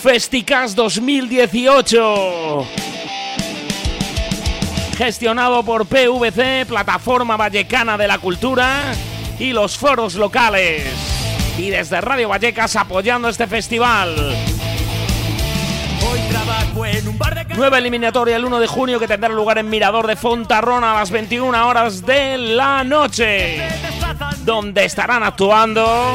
Festicas 2018. Gestionado por PVC, Plataforma Vallecana de la Cultura y los foros locales. Y desde Radio Vallecas apoyando este festival. Nueva eliminatoria el 1 de junio que tendrá lugar en Mirador de Fontarrona a las 21 horas de la noche. Donde estarán actuando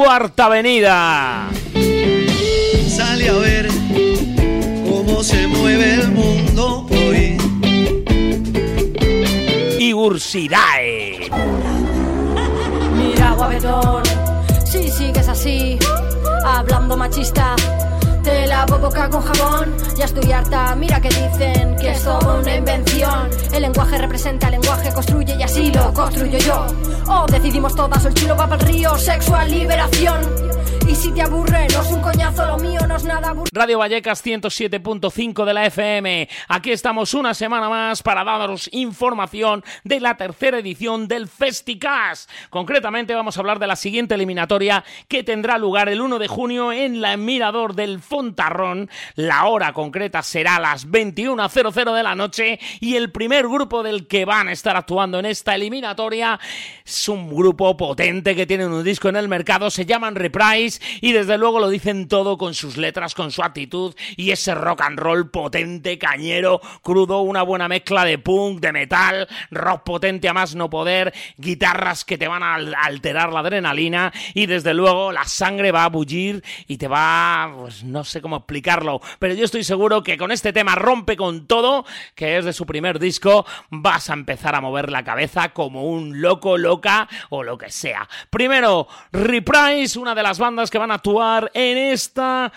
Cuarta Avenida. Sale a ver cómo se mueve el mundo hoy. Y Ursidae. Mira, guapetón, si sigues así, hablando machista, te lavo boca con jabón. Ya estoy harta, mira que dicen que es todo una invención. El lenguaje representa el lenguaje, construye y así lo construyo yo. O decidimos todas, el chilo va para el río, sexual liberación. Si te aburre, no es un coñazo, lo mío no es nada aburrido. Radio Vallecas 107.5 de la FM. Aquí estamos una semana más para daros información de la tercera edición del Festicast. Concretamente vamos a hablar de la siguiente eliminatoria que tendrá lugar el 1 de junio en la Mirador del Fontarrón. La hora concreta será las 21.00 de la noche y el primer grupo del que van a estar actuando en esta eliminatoria es un grupo potente que tiene un disco en el mercado, se llaman Reprise y desde luego lo dicen todo con sus letras, con su actitud y ese rock and roll potente, cañero, crudo, una buena mezcla de punk, de metal, rock potente a más no poder, guitarras que te van a al- alterar la adrenalina y desde luego la sangre va a bullir y te va, pues no sé cómo explicarlo, pero yo estoy seguro que con este tema rompe con todo, que es de su primer disco, vas a empezar a mover la cabeza como un loco, loca o lo que sea. Primero, Reprise, una de las bandas que van a actuar en esta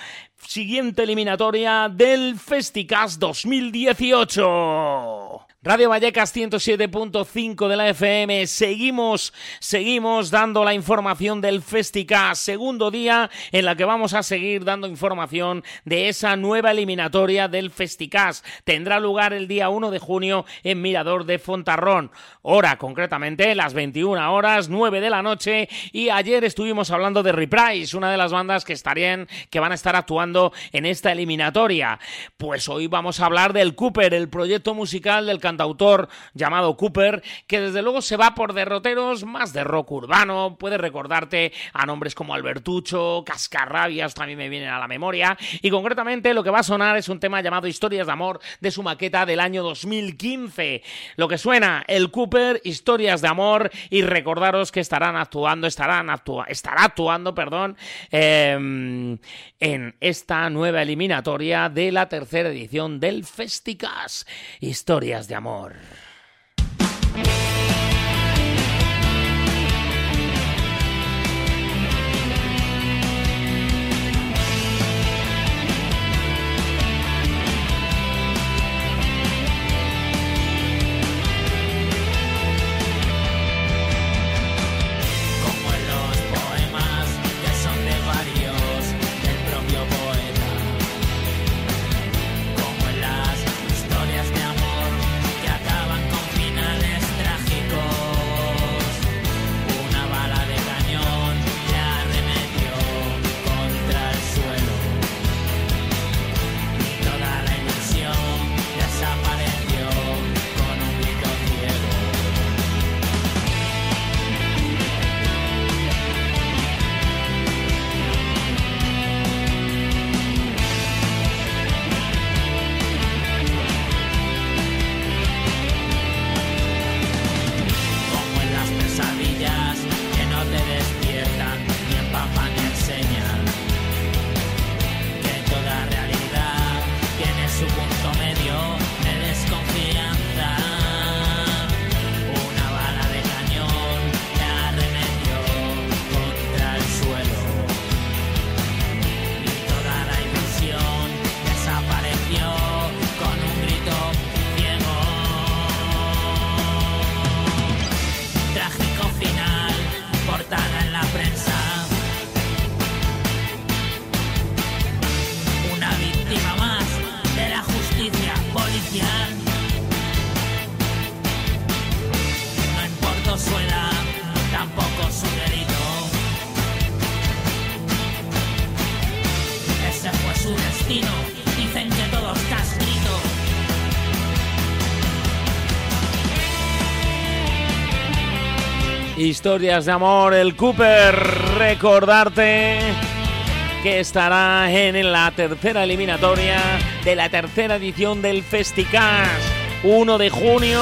siguiente eliminatoria del Festicast 2018. Radio Vallecas 107.5 de la FM. Seguimos, seguimos dando la información del Festicast. Segundo día en la que vamos a seguir dando información de esa nueva eliminatoria del Festicast. Tendrá lugar el día 1 de junio en Mirador de Fontarrón. Hora concretamente, las 21 horas, 9 de la noche. Y ayer estuvimos hablando de Reprise, una de las bandas que estarían, que van a estar actuando en esta eliminatoria. Pues hoy vamos a hablar del Cooper, el proyecto musical del cantautor llamado Cooper, que desde luego se va por derroteros más de rock urbano. Puede recordarte a nombres como Albertucho, Cascarrabias, también me vienen a la memoria. Y concretamente lo que va a sonar es un tema llamado Historias de Amor de su maqueta del año 2015. Lo que suena, el Cooper, Historias de Amor, y recordaros que estarán actuando, estarán actua- estará actuando, perdón, eh, en esta nueva eliminatoria de la tercera edición del Festicas, Historias de Amor. Como Historias de amor, el Cooper. Recordarte que estará en la tercera eliminatoria de la tercera edición del Festicas. 1 de junio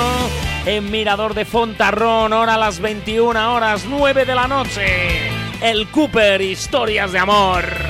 en Mirador de Fontarrón, hora a las 21 horas 9 de la noche. El Cooper, historias de amor.